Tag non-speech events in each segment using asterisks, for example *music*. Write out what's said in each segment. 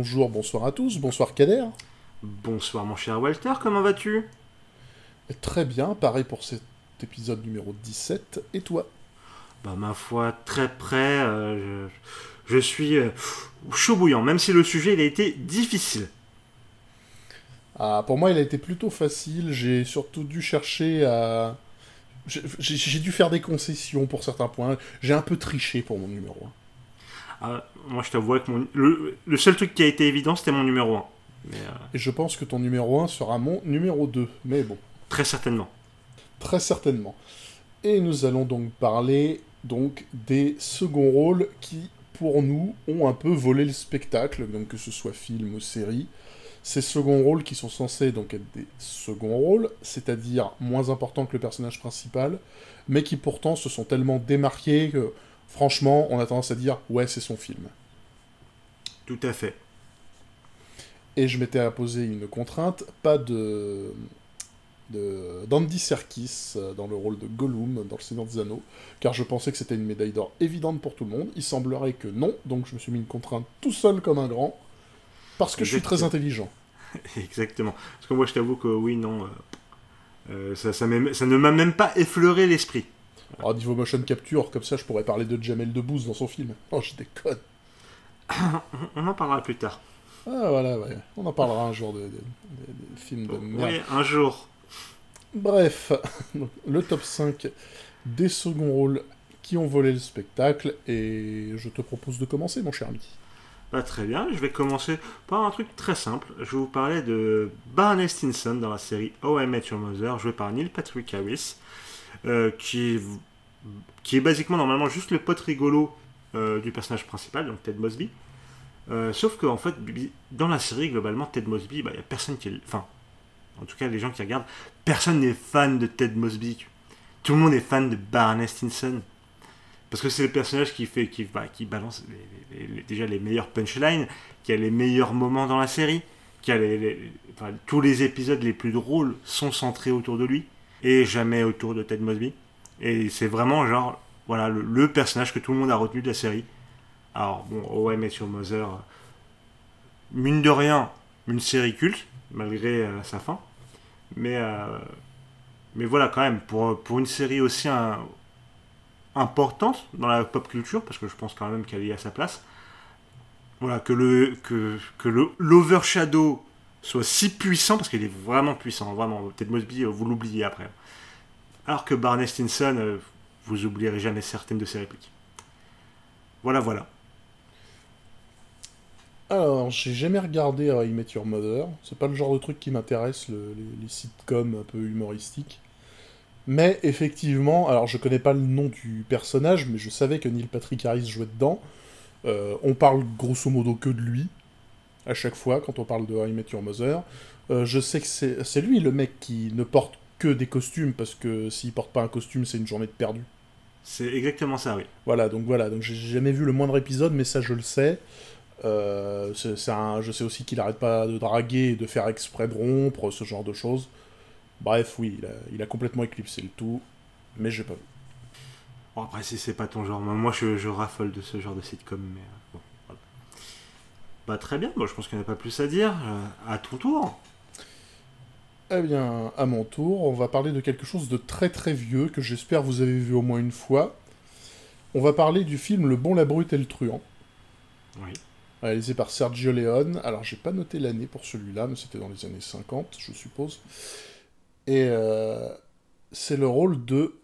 Bonjour, bonsoir à tous, bonsoir Kader. Bonsoir mon cher Walter, comment vas-tu? Très bien, pareil pour cet épisode numéro 17. Et toi? Bah ma foi, très près, euh, je, je, suis euh, chaud bouillant, même si le sujet il a été difficile. Ah, pour moi il a été plutôt facile, j'ai surtout dû chercher à... J'ai dû faire des concessions pour certains points, j'ai un peu triché pour mon numéro 1. Ah, moi, je t'avoue que mon... le, le, seul truc qui a été évident, c'était mon numéro 1. Mais, euh... Et je pense que ton numéro 1 sera mon numéro 2. Mais bon. Très certainement. Très certainement. Et nous allons donc parler donc des seconds rôles qui, pour nous, ont un peu volé le spectacle, donc que ce soit film ou série. Ces seconds rôles qui sont censés donc être des seconds rôles, c'est-à-dire moins importants que le personnage principal, mais qui pourtant se sont tellement démarqués que franchement, on a tendance à dire ouais, c'est son film. Tout à fait. Et je m'étais imposé une contrainte, pas de d'Andy Serkis dans le rôle de Gollum dans Le Seigneur des Anneaux, car je pensais que c'était une médaille d'or évidente pour tout le monde. Il semblerait que non, donc je me suis mis une contrainte tout seul comme un grand, parce que Exactement. je suis très intelligent. *laughs* Exactement. Parce que moi, je t'avoue que oui, non, euh, euh, ça, ça, ça ne m'a même pas effleuré l'esprit. Alors, niveau motion capture, comme ça, je pourrais parler de Jamel Debbouze dans son film. Oh, je déconne. *coughs* On en parlera plus tard. Ah, voilà, ouais. On en parlera un jour de, de, de, de films de merde. Oui, un jour. Bref, *laughs* le top 5 des seconds rôles qui ont volé le spectacle, et je te propose de commencer, mon cher ami. Bah, très bien, je vais commencer par un truc très simple. Je vais vous parler de Barney Stinson dans la série Oh I Met Your Mother, joué par Neil Patrick Harris. Euh, qui, est, qui est basiquement normalement juste le pote rigolo euh, du personnage principal, donc Ted Mosby. Euh, sauf qu'en en fait, dans la série, globalement, Ted Mosby, il bah, n'y a personne qui est. Enfin, en tout cas, les gens qui regardent, personne n'est fan de Ted Mosby. Tout le monde est fan de Barney Stinson. Parce que c'est le personnage qui fait, qui, bah, qui balance déjà les meilleurs punchlines, qui a les meilleurs moments dans la série, qui a les, enfin, tous les épisodes les plus drôles sont centrés autour de lui et jamais autour de Ted Mosby. Et c'est vraiment genre, voilà, le, personnage que tout le monde a retenu de la série. Alors, bon, OM et sur Mother, mine de rien, une série culte, malgré euh, sa fin. Mais, euh, mais voilà, quand même, pour, pour une série aussi importante dans la pop culture, parce que je pense quand même qu'elle est à sa place, voilà, que le que, que l'overshadow soit si puissant, parce qu'il est vraiment puissant, vraiment. Ted Mosby, vous l'oubliez après. Alors que Barney Stinson, euh, vous oublierez jamais certaines de ses répliques. Voilà, voilà. Alors, j'ai jamais regardé How I Your Mother. C'est pas le genre de truc qui m'intéresse, le, les, sitcoms un peu humoristiques. Mais effectivement, alors je connais pas le nom du personnage, mais je savais que Neil Patrick Harris jouait dedans. Euh, on parle grosso modo que de lui, à chaque fois, quand on parle de How I Met Your Mother. Euh, je sais que c'est lui le mec qui ne porte que des costumes, parce que s'il porte pas un costume, c'est une journée de perdu. C'est exactement ça, oui. Voilà, donc voilà, donc j'ai jamais vu le moindre épisode, mais ça je le sais. Euh, un, je sais aussi qu'il arrête pas de draguer et de faire exprès de rompre, ce genre de choses. Bref, oui, il a, il a complètement éclipsé le tout, mais j'ai pas vu. Bon, après, si c'est pas ton genre, moi je, je, raffole de ce genre de sitcom, mais voilà. Bah, très bien, moi je pense qu'il n'y a pas plus à dire. Euh, à ton tour. Eh bien, à mon tour, on va parler de quelque chose de très très vieux que j'espère vous avez vu au moins une fois. On va parler du film Le Bon, la Brute et le Truand. Oui. Réalisé par Sergio Leone. Alors, j'ai pas noté l'année pour celui-là, mais c'était dans les années 50, je suppose. Et euh, c'est le rôle de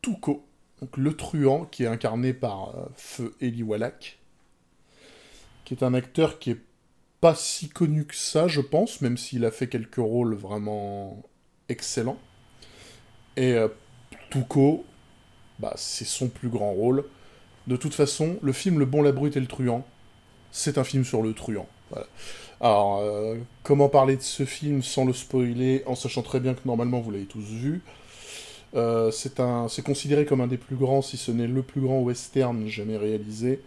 Tuco, donc le truand qui est incarné par euh, Feu Eli Wallach, qui est un acteur qui est pas si connu que ça, je pense, même s'il a fait quelques rôles vraiment excellents. Et euh, bah, c'est son plus grand rôle. De toute façon, le film Le Bon, la Brute et le Truand, c'est un film sur le truand. Alors, euh, comment parler de ce film sans le spoiler, en sachant très bien que normalement vous l'avez tous vu euh, C'est considéré comme un des plus grands, si ce n'est le plus grand western jamais réalisé.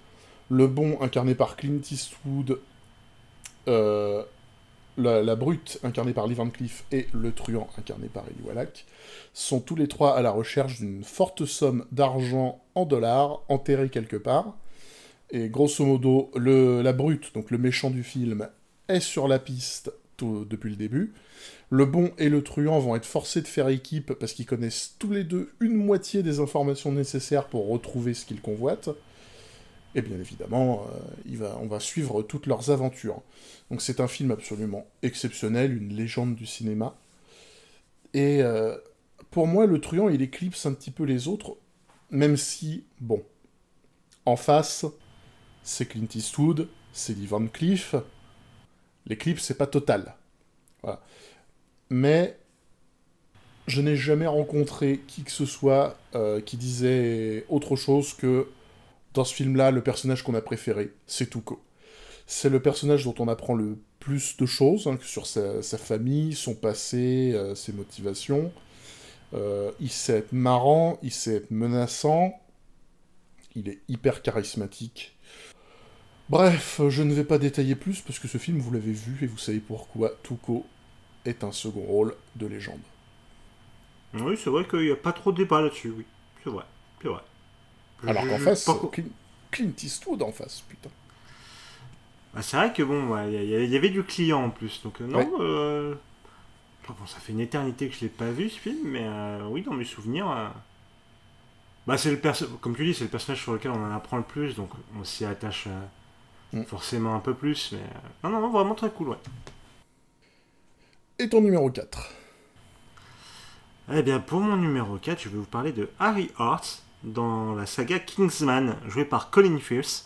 Le bon, incarné par Clint Eastwood, euh, la, brute, incarnée par Lee Van Cleef, et le truand, incarné par Eli Wallach, sont tous les trois à la recherche d'une forte somme d'argent en dollars enterrée quelque part. Et grosso modo, la brute, donc le méchant du film, est sur la piste depuis le début. Le bon et le truand vont être forcés de faire équipe parce qu'ils connaissent tous les deux une moitié des informations nécessaires pour retrouver ce qu'ils convoitent. Et bien évidemment, euh, on va suivre toutes leurs aventures. Donc c'est un film absolument exceptionnel, une légende du cinéma. Et euh, pour moi, le truand, il éclipse un petit peu les autres, même si, bon, en face, c'est Clint Eastwood, c'est Lee Van Cleef. L'éclipse, c'est pas total. Mais je n'ai jamais rencontré qui que ce soit euh, qui disait autre chose que dans ce film-là, le personnage qu'on a préféré, c'est Tuco. C'est le personnage dont on apprend le plus de choses hein, sur sa, famille, son passé, euh, ses motivations. Euh, il sait être marrant, il sait être menaçant, il est hyper charismatique. Bref, je ne vais pas détailler plus parce que ce film, vous l'avez vu et vous savez pourquoi Tuco est un second rôle de légende. Oui, c'est vrai qu'il n'y a pas trop de débat là-dessus, oui. C'est vrai, c'est vrai. Alors qu'en face, Clint, Eastwood en face, putain. Ah, c'est vrai que bon, il y, avait du client en plus, donc euh, non. Euh, bon, ça fait une éternité que je l'ai pas vu ce film, mais euh, oui, dans mes souvenirs, bah c'est le comme tu dis, c'est le personnage sur lequel on en apprend le plus, donc on s'y attache mm. forcément un peu plus, mais non, non, non, vraiment très cool, ouais. Et ton numéro 4 Eh bien, pour mon numéro 4, je vais vous parler de Harry Hart dans la saga Kingsman, joué par Colin Firth.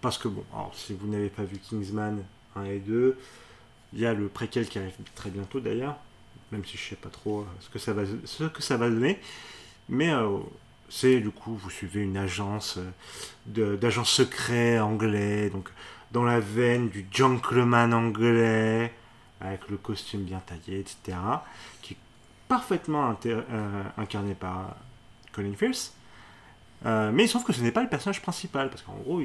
Parce que, bon, alors, si vous n'avez pas vu Kingsman 1 et 2, il y a le préquel qui arrive très bientôt d'ailleurs, même si je sais pas trop euh, ce que ça va, ce que ça va donner. Mais euh, c'est du coup, vous suivez une agence euh, d'agents secrets anglais, donc dans la veine du gentleman anglais, avec le costume bien taillé, etc., qui est parfaitement incarné par Colin Firth. Euh, mais il se trouve que ce n'est pas le personnage principal, parce qu'en gros, euh,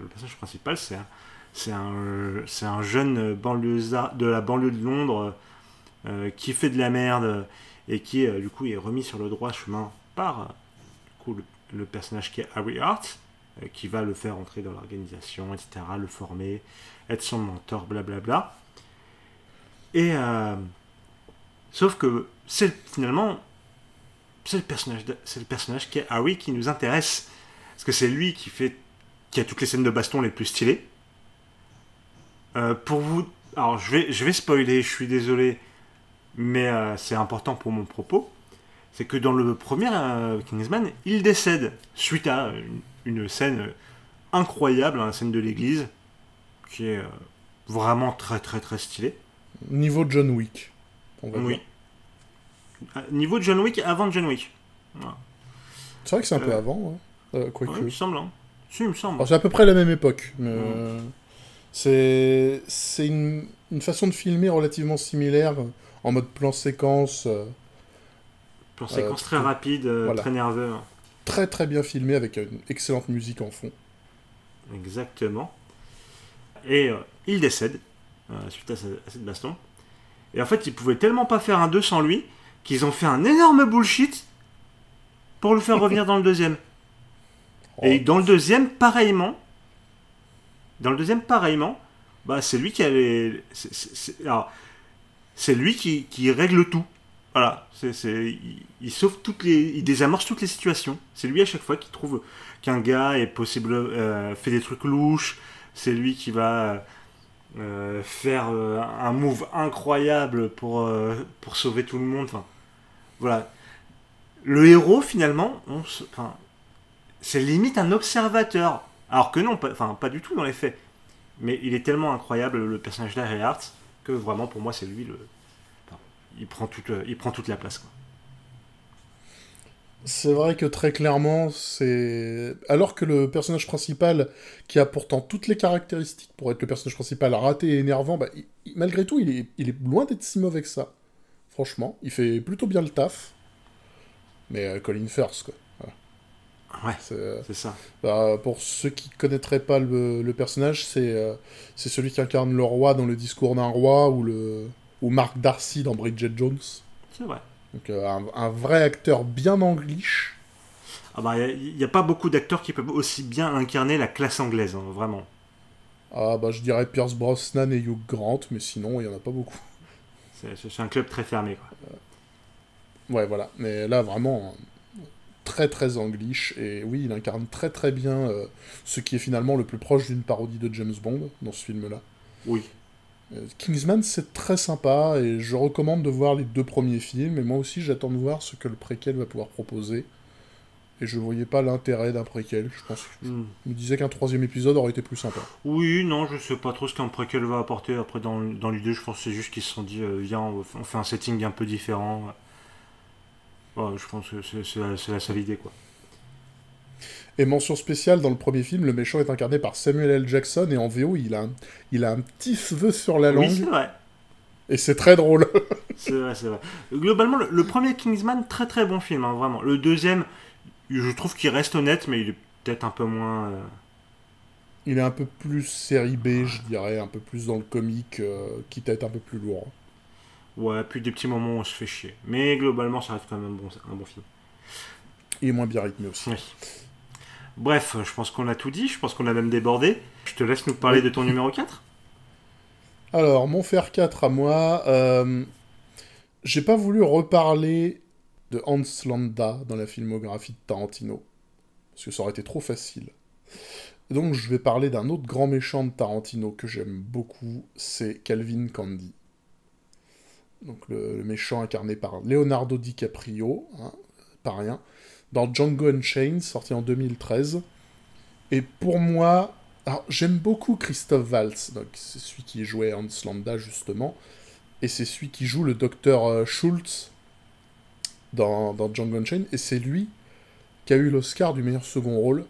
le personnage principal, c'est un, jeune de la banlieue de Londres qui fait de la merde et qui, du coup, est remis sur le droit chemin par le, personnage qui est Harry Hart, qui va le faire entrer dans l'organisation, etc., le former, être son mentor, blablabla. Bla bla. Et euh, sauf que c'est finalement c'est le personnage c'est le personnage qui est Harry qui nous intéresse parce que c'est lui qui fait qui a toutes les scènes de baston les plus stylées. Euh, pour vous, alors je vais je vais spoiler, je suis désolé, mais euh, c'est important pour mon propos. C'est que dans le premier Kingsman, il décède suite à une, scène incroyable, une scène de l'église, qui est vraiment très très très stylée. Niveau John Wick. On va oui. Dire. Niveau John Wick avant John Wick. C'est vrai que c'est un peu euh, avant, hein. euh, quoi que. il me semble. Hein. Si, il me semble. C'est à peu près la même époque. Mais euh, C'est une... une, façon de filmer relativement similaire, en mode plan séquence. plan séquence très rapide, très nerveux. Hein. Très très bien filmé avec une excellente musique en fond. Exactement. Et il décède euh, suite à, cette baston. Et en fait, ils pouvaient tellement pas faire un 2 sans lui qu'ils ont fait un énorme bullshit pour le faire *laughs* revenir dans le deuxième. Et oh. dans le deuxième, pareillement, dans le deuxième, pareillement, bah, c'est lui qui avait. C'est lui qui, qui, règle tout. Voilà. il, il, sauve toutes les. Il désamorce toutes les situations. C'est lui à chaque fois qui trouve qu'un gars est possible. Euh, fait des trucs louches. C'est lui qui va euh, faire euh, un move incroyable pour, pour sauver tout le monde. Enfin, voilà. Le héros, finalement, c'est limite un observateur. Alors que non, pas, enfin, pas du tout dans les faits. Mais il est tellement incroyable, le personnage d'Harry Hart, que vraiment, pour moi, c'est lui le. il, prend toute, il prend toute la place. C'est vrai que très clairement, c'est. Alors que le personnage principal, qui a pourtant toutes les caractéristiques pour être le personnage principal raté et énervant, bah, malgré tout, il est loin d'être si mauvais que ça. Franchement, il fait plutôt bien le taf. Mais euh, Colin Firth, quoi. Ouais, c'est euh, ça. Bah, pour ceux qui connaîtraient pas le, personnage, c'est euh, c'est celui qui incarne le roi dans le discours d'un roi ou, le, ou Mark Darcy dans Bridget Jones. C'est vrai. Donc euh, un, vrai acteur bien anglish. Ah bah, il n'y a, pas beaucoup d'acteurs qui peuvent aussi bien incarner la classe anglaise, hein, vraiment. Ah bah, je dirais Pierce Brosnan et Hugh Grant, mais sinon, il n'y en a pas beaucoup. C'est un club très fermé, quoi. Ouais, voilà. Mais là, vraiment, très très anglish. Et oui, il incarne très très bien euh, ce qui est finalement le plus proche d'une parodie de James Bond dans ce film-là. Oui. Euh, Kingsman, c'est très sympa et je recommande de voir les deux premiers films. Et moi aussi, j'attends de voir ce que le préquel va pouvoir proposer. Et je voyais pas l'intérêt d'un préquel. Je pense. Hmm. Je me disais qu'un troisième épisode aurait été plus sympa. Oui, non, je sais pas trop ce qu'un préquel va apporter. Après, dans, dans l'idée, je pense que c'est juste qu'ils se sont dit, euh, viens, on fait un setting un peu différent je pense que c'est la seule idée, quoi. Et mention spéciale, dans le premier film, le méchant est incarné par Samuel L. Jackson, et en VO, il a un, il a un petit feu sur la langue. Oui, c'est vrai. Et c'est très drôle. *laughs* c'est vrai, c'est vrai. Globalement, le, premier Kingsman, très très bon film, hein, vraiment. Le deuxième, je trouve qu'il reste honnête, mais il est peut-être un peu moins... Euh, il est un peu plus série B, je dirais, un peu plus dans le comique, euh, quitte à être un peu plus lourd. Ouais, puis des petits moments où on se fait chier. Mais globalement, ça reste quand même un bon, un bon film. Et moins bien rythmé aussi. Bref, je pense qu'on a tout dit, je pense qu'on a même débordé. Je te laisse nous parler de ton numéro 4. Alors, mon fer 4 à moi, euh, j'ai pas voulu reparler Hans Landa dans la filmographie de Tarantino, parce que ça aurait été trop facile. Donc je vais parler d'un autre grand méchant de Tarantino que j'aime beaucoup, c'est Calvin Candy donc le, méchant incarné par Leonardo DiCaprio, hein, pas rien, dans Django Unchained, sorti en 2013. Et pour moi, j'aime beaucoup Christophe Waltz, donc c'est celui qui jouait Hans Landa justement, et c'est celui qui joue le docteur euh, Schultz dans, dans Django Unchained, et c'est lui qui a eu l'Oscar du meilleur second rôle.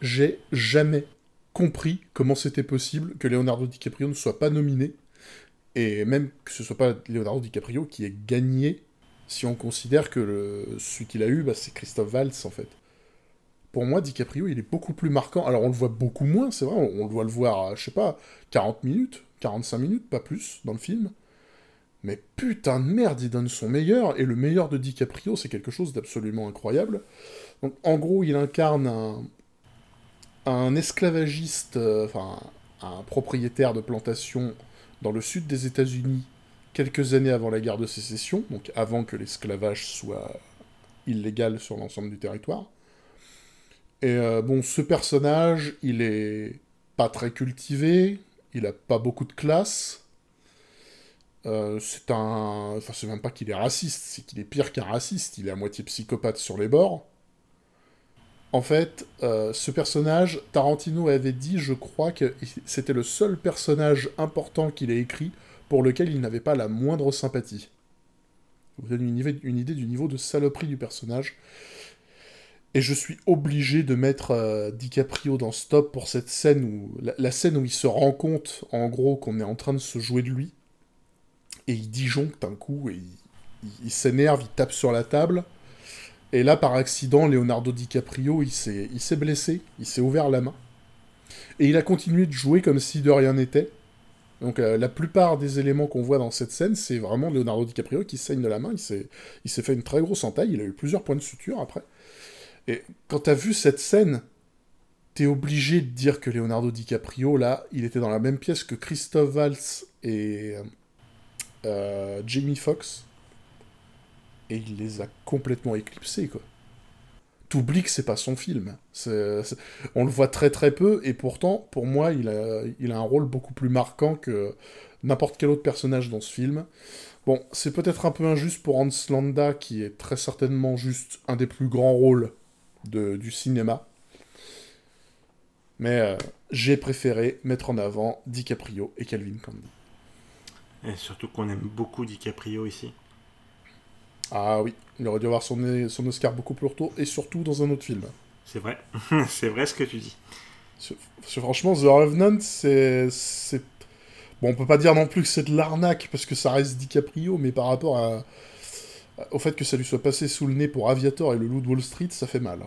J'ai jamais compris comment c'était possible que Leonardo DiCaprio ne soit pas nominé et même que ce soit pas Leonardo DiCaprio qui ait gagné, si on considère que le, celui qu'il a eu, bah, c'est Christophe Waltz, en fait. Pour moi, DiCaprio, il est beaucoup plus marquant. Alors, on le voit beaucoup moins, c'est vrai, on, doit le voir, je sais pas, 40 minutes, 45 minutes, pas plus, dans le film. Mais putain de merde, il donne son meilleur, et le meilleur de DiCaprio, c'est quelque chose d'absolument incroyable. En gros, il incarne un, un esclavagiste, euh, enfin, un propriétaire de plantation dans le sud des États-Unis quelques années avant la guerre de sécession, donc avant que l'esclavage soit illégal sur l'ensemble du territoire. Et euh, bon, ce personnage, il est pas très cultivé, il a pas beaucoup de classe. Euh, c'est un. Enfin, c'est même pas qu'il est raciste, c'est qu'il est pire qu'un raciste, il est à moitié psychopathe sur les bords. En fait, euh, ce personnage, Tarantino avait dit, je crois, que c'était le seul personnage important qu'il ait écrit pour lequel il n'avait pas la moindre sympathie. Vous donne une, idée du niveau de saloperie du personnage. Et je suis obligé de mettre euh, DiCaprio dans Stop pour cette scène où. La, scène où il se rend compte, en gros, qu'on est en train de se jouer de lui. Et il disjoncte un coup, et il s'énerve, il tape sur la table. Et là, par accident, Leonardo DiCaprio, il s'est, blessé, il s'est ouvert la main. Et il a continué de jouer comme si de rien n'était. Donc euh, la plupart des éléments qu'on voit dans cette scène, c'est vraiment Leonardo DiCaprio qui saigne de la main. Il s'est, fait une très grosse entaille, il a eu plusieurs points de suture après. Et quand t'as vu cette scène, t'es obligé de dire que Leonardo DiCaprio, là, il était dans la même pièce que Christophe Waltz et euh, Jamie et il les a complètement éclipsés, quoi. T'oublies que c'est pas son film. On le voit très très peu, et pourtant, pour moi, il a, un rôle beaucoup plus marquant que n'importe quel autre personnage dans ce film. Bon, c'est peut-être un peu injuste pour Hans Landa, qui est très certainement juste un des plus grands rôles du cinéma. Mais euh, j'ai préféré mettre en avant DiCaprio et Calvin Candy. Et surtout qu'on aime beaucoup DiCaprio ici. Ah oui, il aurait dû avoir son, son Oscar beaucoup plus tôt, et surtout dans un autre film. C'est vrai, *laughs* c'est vrai ce que tu dis. franchement, The Revenant, c'est... Bon, on peut pas dire non plus que c'est de l'arnaque, parce que ça reste DiCaprio, mais par rapport à... au fait que ça lui soit passé sous le nez pour Aviator et le Loup de Wall Street, ça fait mal.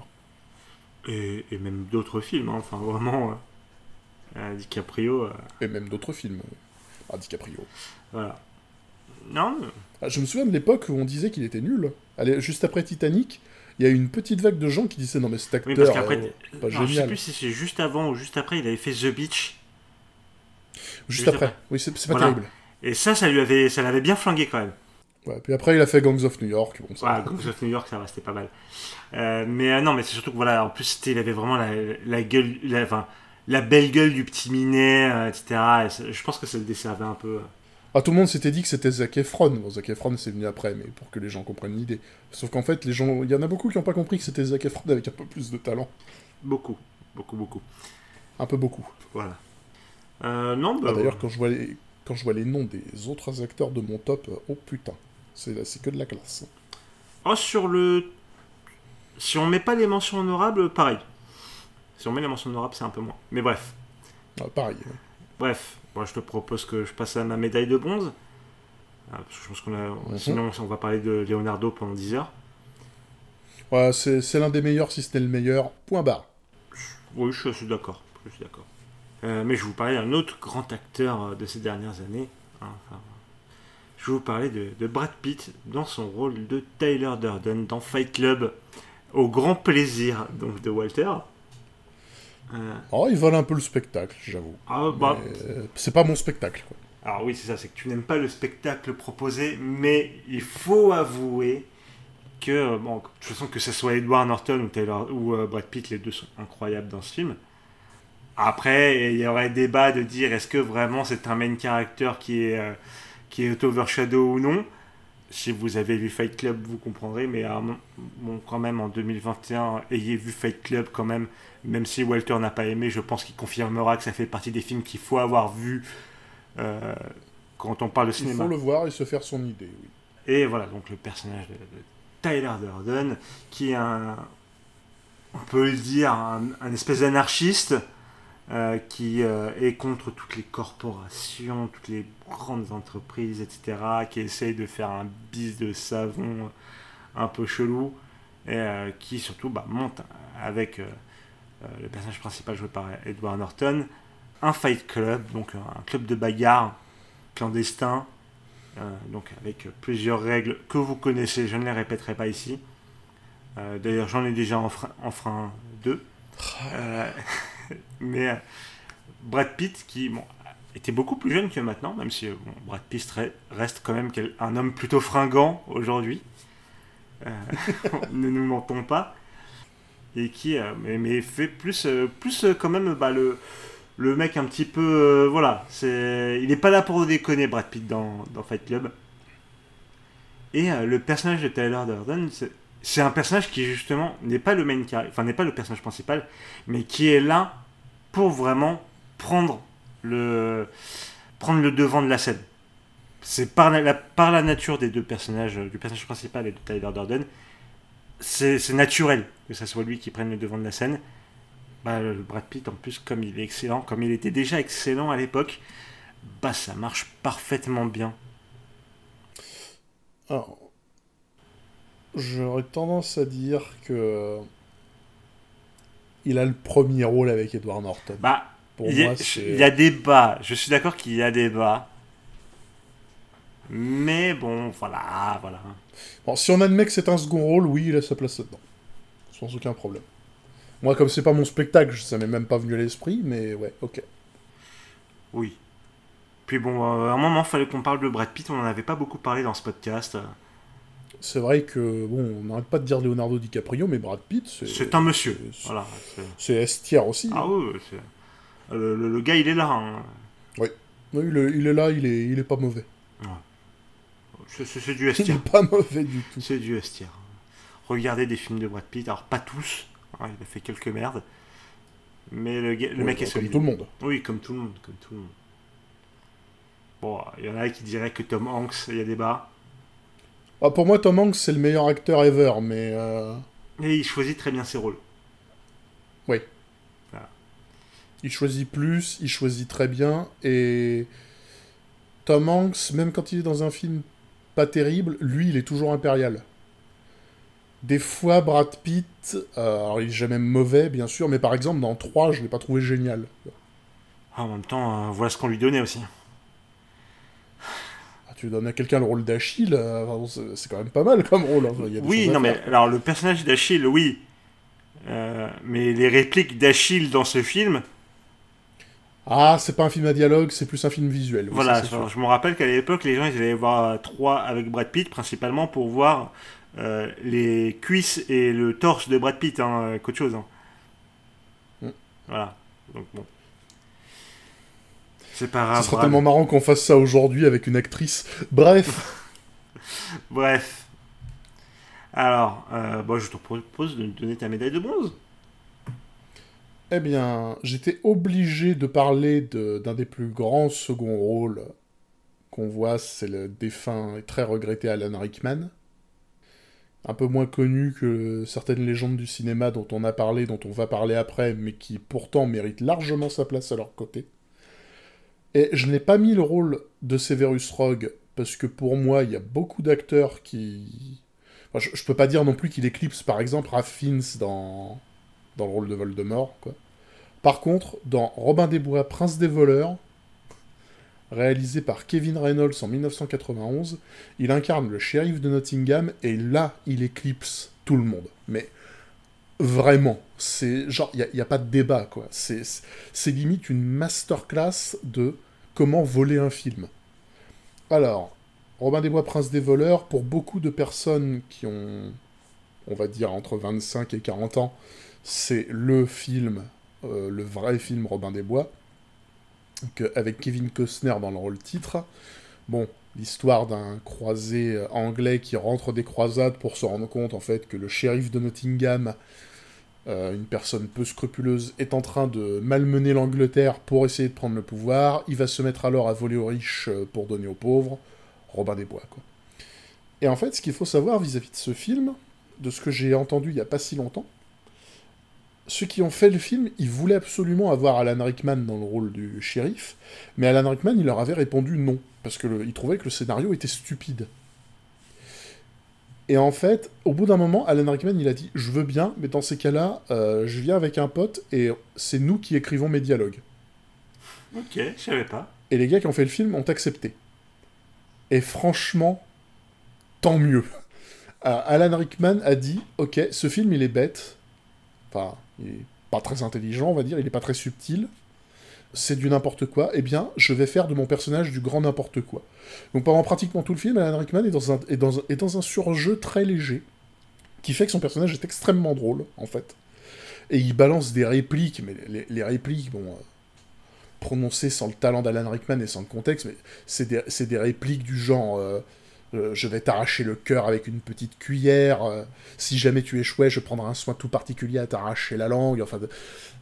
Et, et même d'autres films, hein. enfin vraiment... Euh, euh, DiCaprio... Euh. Et même d'autres films. Ah, DiCaprio. Voilà. Non. Ah, je me souviens de l'époque où on disait qu'il était nul. Allez, juste après Titanic, il y a eu une petite vague de gens qui disaient non mais cet acteur, Oui, parce qu'après, euh, pas alors, je sais plus si c'est juste avant ou juste après, il avait fait The Beach. Juste juste après. après. Oui, c'est pas Voilà. terrible. Et ça, ça lui avait, ça l'avait bien flingué quand même. Ouais, puis après, il a fait Gangs of New York. Bon, ça- Ouais, Gangs of New York, ça va, c'était pas mal. Euh, mais euh, non, mais c'est surtout que voilà, en plus, il avait vraiment la, la gueule, la, enfin, la belle gueule du petit minet, euh, etc. Et ça- je pense que ça le desservait un peu. Ah, tout le monde s'était dit que c'était Zac Efron. Bon, Zac Efron, c'est venu après, mais pour que les gens comprennent l'idée. Sauf qu'en fait, les gens, il y en a beaucoup qui n'ont pas compris que c'était Zac Efron avec un peu plus de talent. Beaucoup, beaucoup, beaucoup. Un peu beaucoup. Voilà. Euh, non, bah, Ah, D'ailleurs, quand je vois les, quand je vois les noms des autres acteurs de mon top, euh, oh putain, c'est c'est que de la classe. oh, sur le. Si on met pas les mentions honorables, pareil. Si on met les mentions honorables, c'est un peu moins. Mais bref. Ah, pareil. ouais. Bref, je te propose que je passe à ma médaille de bronze. Ah, parce que je pense qu'on a. Mhm. Sinon, on va parler de Leonardo pendant 10 heures. Ouais, c'est l'un des meilleurs, si ce n'est le meilleur. Point barre. Oui, je suis d'accord. Je suis d'accord. Euh, mais je vous parler d'un autre grand acteur euh, de ces dernières années. hein, enfin, je vais vous parler de, de Brad Pitt dans son rôle de Tyler Durden dans Fight Club, au grand plaisir donc de Walter. Oh, il vole un peu le spectacle, j'avoue. ah, bah, euh, C'est pas mon spectacle. quoi. Alors oui, c'est ça, c'est que tu n'aimes pas le spectacle proposé, mais il faut avouer que, bon, de toute façon, que ce soit Edward Norton ou, Taylor, ou euh, Brad Pitt, les deux sont incroyables dans ce film. Après, il y aurait débat de dire est-ce que vraiment c'est un main character qui est, euh, qui est overshadow ou non? Si vous avez vu Fight Club, vous comprendrez, mais euh, bon, quand même en 2021, ayez vu Fight Club quand même, même si Walter n'a pas aimé, je pense qu'il confirmera que ça fait partie des films qu'il faut avoir vu euh, quand on parle de Il cinéma. faut le voir et se faire son idée, oui. Et voilà, donc le personnage de, de Tyler Durden, qui est un, on peut le dire, un, un espèce d'anarchiste euh, qui euh, est contre toutes les corporations, toutes les grandes entreprises, etc., qui essaye de faire un bis de savon un peu chelou, et euh, qui surtout bah, monte avec le personnage principal joué par Edward Norton, un fight club, donc un club de bagarre clandestin, donc avec plusieurs règles que vous connaissez, je ne les répéterai pas ici. D'ailleurs, j'en ai déjà enfreint, enfreint deux. *laughs* Mais euh, Brad Pitt, qui était beaucoup plus jeune que maintenant, même si euh, Brad Pitt re- reste quand même un homme plutôt fringant aujourd'hui. Euh, *laughs* ne nous mentons pas. Et qui mais, fait plus, plus quand même bah, le, le mec un petit peu. voilà, il n'est pas là pour déconner, Brad Pitt, dans, Fight Club. Et le personnage de Tyler Durden, c'est- un personnage qui justement n'est pas le main enfin n'est pas le personnage principal, mais qui est là pour vraiment prendre le prendre le devant de la scène. C'est par la, par la nature des deux personnages, du personnage principal et de Tyler Durden, c'est c'est naturel que ça soit lui qui prenne le devant de la scène. Bah, le Brad Pitt, en plus, comme il est excellent, comme il était déjà excellent à l'époque, bah ça marche parfaitement bien. Alors, j'aurais tendance à dire que il a le premier rôle avec Edward Norton. Bah, Pour il y, a, moi, c'est il y a débat. Je suis d'accord qu'il y a débat. Mais bon, voilà, voilà. Bon, si on admet que c'est un second rôle, oui, il a sa place là-dedans. Sans aucun problème. Moi, comme c'est pas mon spectacle, ça m'est même pas venu à l'esprit, mais ouais, ok. Oui. Puis bon, euh, à un moment, il fallait qu'on parle de Brad Pitt. On n'en avait pas beaucoup parlé dans ce podcast. C'est vrai que, bon, on n'arrête pas de dire Leonardo DiCaprio, mais Brad Pitt, c'est. C'est un monsieur. c'est- Voilà. S aussi. Ah oui, oui, le, le- le gars, il est là. hein. Oui, il est, il est là, il est, il est pas mauvais. C'est- du S Il est pas mauvais du tout. C'est du S tier. Regardez des films de Brad Pitt. Alors, pas tous. hein, il a fait quelques merdes. Mais le, le Ouais, mec est comme solide. tout le monde. Oui, comme tout le monde, comme tout le monde. Bon, il y en a qui diraient que Tom Hanks, il y a débat. Ah, pour moi, Tom Hanks, c'est le meilleur acteur ever, mais. euh, il choisit très bien ses rôles. Il choisit plus, il choisit très bien, et Tom Hanks, même quand il est dans un film pas terrible, lui, il est toujours impérial. Des fois, Brad Pitt, euh, alors il est jamais mauvais, bien sûr, mais par exemple, dans 3, je l'ai pas trouvé génial. Ah, en même temps, euh, voilà ce qu'on lui donnait aussi. Tu donnes à quelqu'un le rôle d'Achille, euh, c'est quand même pas mal comme rôle. Hein. oui, non, mais alors le personnage d'Achille, oui. Euh, mais les répliques d'Achille dans ce film. Ah, c'est pas un film à dialogue, c'est plus un film visuel. voilà, je me rappelle qu'à l'époque, les gens ils allaient voir 3 avec Brad Pitt, principalement pour voir euh, les cuisses et le torse de Brad Pitt, hein, qu'autre chose. Hein. Mm. Voilà, donc bon. C'est pas grave. Ce serait tellement marrant qu'on fasse ça aujourd'hui avec une actrice. Bref. *laughs* Bref. Alors, euh, bon, je te propose de me donner ta médaille de bronze. Eh bien, j'étais obligé de parler d'un des plus grands second rôles qu'on voit, c'est le défunt et très regretté Alan Rickman. Un peu moins connu que certaines légendes du cinéma dont on a parlé, dont on va parler après, mais qui pourtant méritent largement sa place à leur côté. Et je n'ai pas mis le rôle de Severus Rogue, parce que pour moi, il y a beaucoup d'acteurs qui... je, ne peux pas dire non plus qu'il éclipse, par exemple, Raffins dans... dans le rôle de Voldemort, quoi. Par contre, dans Robin des Bois, Prince des voleurs, réalisé par Kevin Reynolds en 1991, il incarne le shérif de Nottingham, et là, il éclipse tout le monde. Mais vraiment, c'est genre, il n'y a, a, pas de débat, quoi. C'est limite une masterclass de Comment voler un film Alors, Robin des Bois, Prince des voleurs, pour beaucoup de personnes qui ont, on va dire, entre 25 et 40 ans, c'est le film, euh, le vrai film Robin des Bois, avec Kevin Costner dans le rôle titre. Bon, l'histoire d'un croisé euh, anglais qui rentre des croisades pour se rendre compte, en fait, que le shérif de Nottingham euh, une personne peu scrupuleuse est en train de malmener l'Angleterre pour essayer de prendre le pouvoir. Il va se mettre alors à voler aux riches euh, pour donner aux pauvres. Robin des Bois, quoi. Et en fait, ce qu'il faut savoir vis-à-vis de ce film, de ce que j'ai entendu il n'y a pas si longtemps, ceux qui ont fait le film, ils voulaient absolument avoir Alan Rickman dans le rôle du shérif, mais Alan Rickman, il leur avait répondu non, parce qu'il trouvait que le scénario était stupide. Et en fait, au bout d'un moment, Alan Rickman, il a dit Je veux bien, mais dans ces cas-là, euh, je viens avec un pote et c'est nous qui écrivons mes dialogues. Ok, je savais pas. Et les gars qui ont fait le film ont accepté. Et franchement, tant mieux. Euh, Alan Rickman a dit Ok, ce film, il est bête. Enfin, il est pas très intelligent, on va dire, il est pas très subtil c'est du n'importe quoi, eh bien, je vais faire de mon personnage du grand n'importe quoi. Donc pendant pratiquement tout le film, Alan Rickman est dans un, est dans, est dans un surjeu très léger, qui fait que son personnage est extrêmement drôle, en fait. Et il balance des répliques, mais les, répliques, bon, euh, prononcées sans le talent d'Alan Rickman et sans le contexte, mais c'est des, des, répliques du genre... Euh, euh, je vais t'arracher le cœur avec une petite cuillère. Euh, si jamais tu échouais, je prendrai un soin tout particulier à t'arracher la langue. Enfin,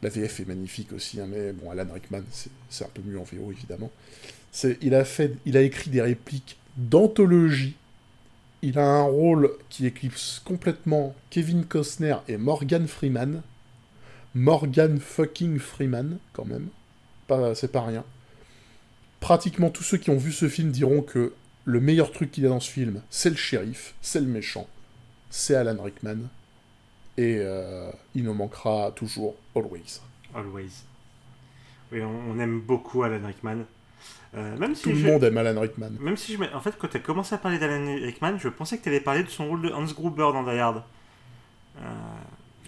la VF est magnifique aussi, hein, mais bon, Alan Rickman, c'est un peu mieux en VO évidemment. Il a, fait, il a écrit des répliques d'anthologie. Il a un rôle qui éclipse complètement Kevin Costner et Morgan Freeman. Morgan fucking Freeman, quand même. C'est pas rien. Pratiquement tous ceux qui ont vu ce film diront que le meilleur truc qu'il y a dans ce film, c'est le shérif, c'est le méchant, c'est Alan Rickman, et euh, il nous manquera toujours Always. Always. Oui, on, aime beaucoup Alan Rickman. Euh, même si Tout le monde aime Alan Rickman. Même si je... En fait, quand tu as commencé à parler d'Alan Rickman, je pensais que tu allais parler de son rôle de Hans Gruber dans Die Hard. Euh,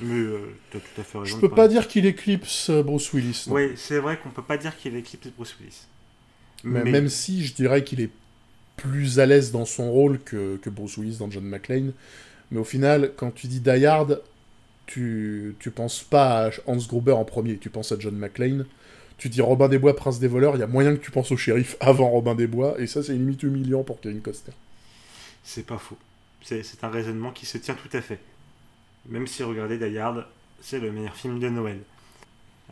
mais tu as tout à fait raison. Je peux pas dire qu'il éclipse Bruce Willis. Oui, c'est vrai qu'on peut pas dire qu'il éclipse Bruce Willis. mais... Même si je dirais qu'il est plus à l'aise dans son rôle que, Bruce Willis dans John McClane. Mais au final, quand tu dis Die Hard, tu, tu penses pas à Hans Gruber en premier, tu penses à John McClane. Tu dis Robin des Bois, Prince des voleurs, il y a moyen que tu penses au shérif *laughs* avant Robin des Bois, et ça c'est limite humiliant pour Kevin Costner. C'est pas faux. C'est un raisonnement qui se tient tout à fait. Même si regardez Die Hard, c'est le meilleur film de Noël.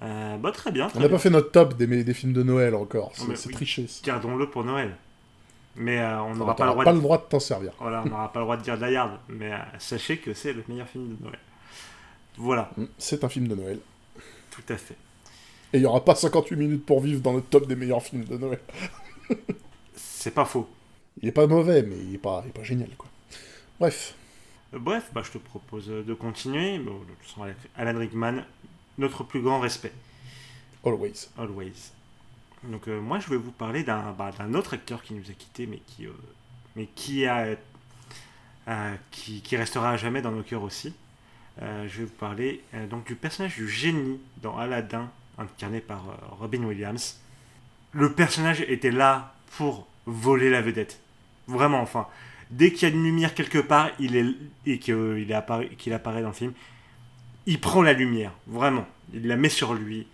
Euh, bah, très bien. on n'a pas fait notre top des, des films de Noël encore, c'est triché. Gardons-le pour Noël. Mais euh, on n'aura pas, le droit, pas de... le droit de t'en servir. Voilà, on n'aura pas le droit de dire Die Hard, mais euh, sachez que c'est le meilleur film de Noël. Voilà. Mm, c'est un film de Noël. Tout à fait. Et il n'y aura pas 58 minutes pour vivre dans le top des meilleurs films de Noël. *laughs* c'est pas faux. Il est pas mauvais, mais il est pas, il est pas génial, quoi. Bref. Euh, bref, bah, je te propose de continuer. Bon, Alan Rickman, notre plus grand respect. Always. Always. Donc euh, moi je vais vous parler d'un bah, autre acteur qui nous a quittés mais qui, euh, a, euh, qui, restera à jamais dans nos cœurs aussi. Je vais vous parler du personnage du génie dans Aladdin incarné par Robin Williams. Le personnage était là pour voler la vedette. Vraiment enfin. Dès qu'il y a une lumière quelque part et qu'il apparaît dans le film, il prend la lumière. Vraiment. Il la met sur lui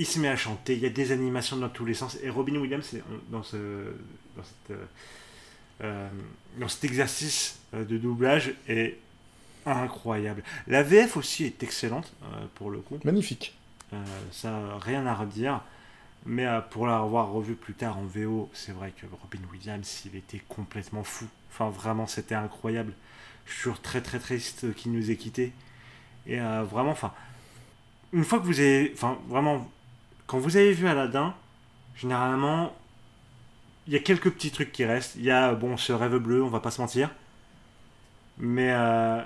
il se met à chanter, il y a des animations dans tous les sens. Et Robin Williams, dans, ce, dans, cette, euh, euh, dans cet exercice euh, de doublage, est incroyable. La VF aussi est excellente, euh, pour le coup. Magnifique. Euh, ça, rien à redire. Mais pour l'avoir revu plus tard en VO, c'est vrai que Robin Williams, il était complètement fou. Enfin, vraiment, c'était incroyable. Je suis toujours très très triste qu'il nous ait quittés. Et vraiment, enfin, une fois que vous avez, enfin, vraiment, quand vous avez vu Aladdin, généralement, il y a quelques petits trucs qui restent. Il y a, bon, ce rêve bleu, on va pas se mentir. Mais euh,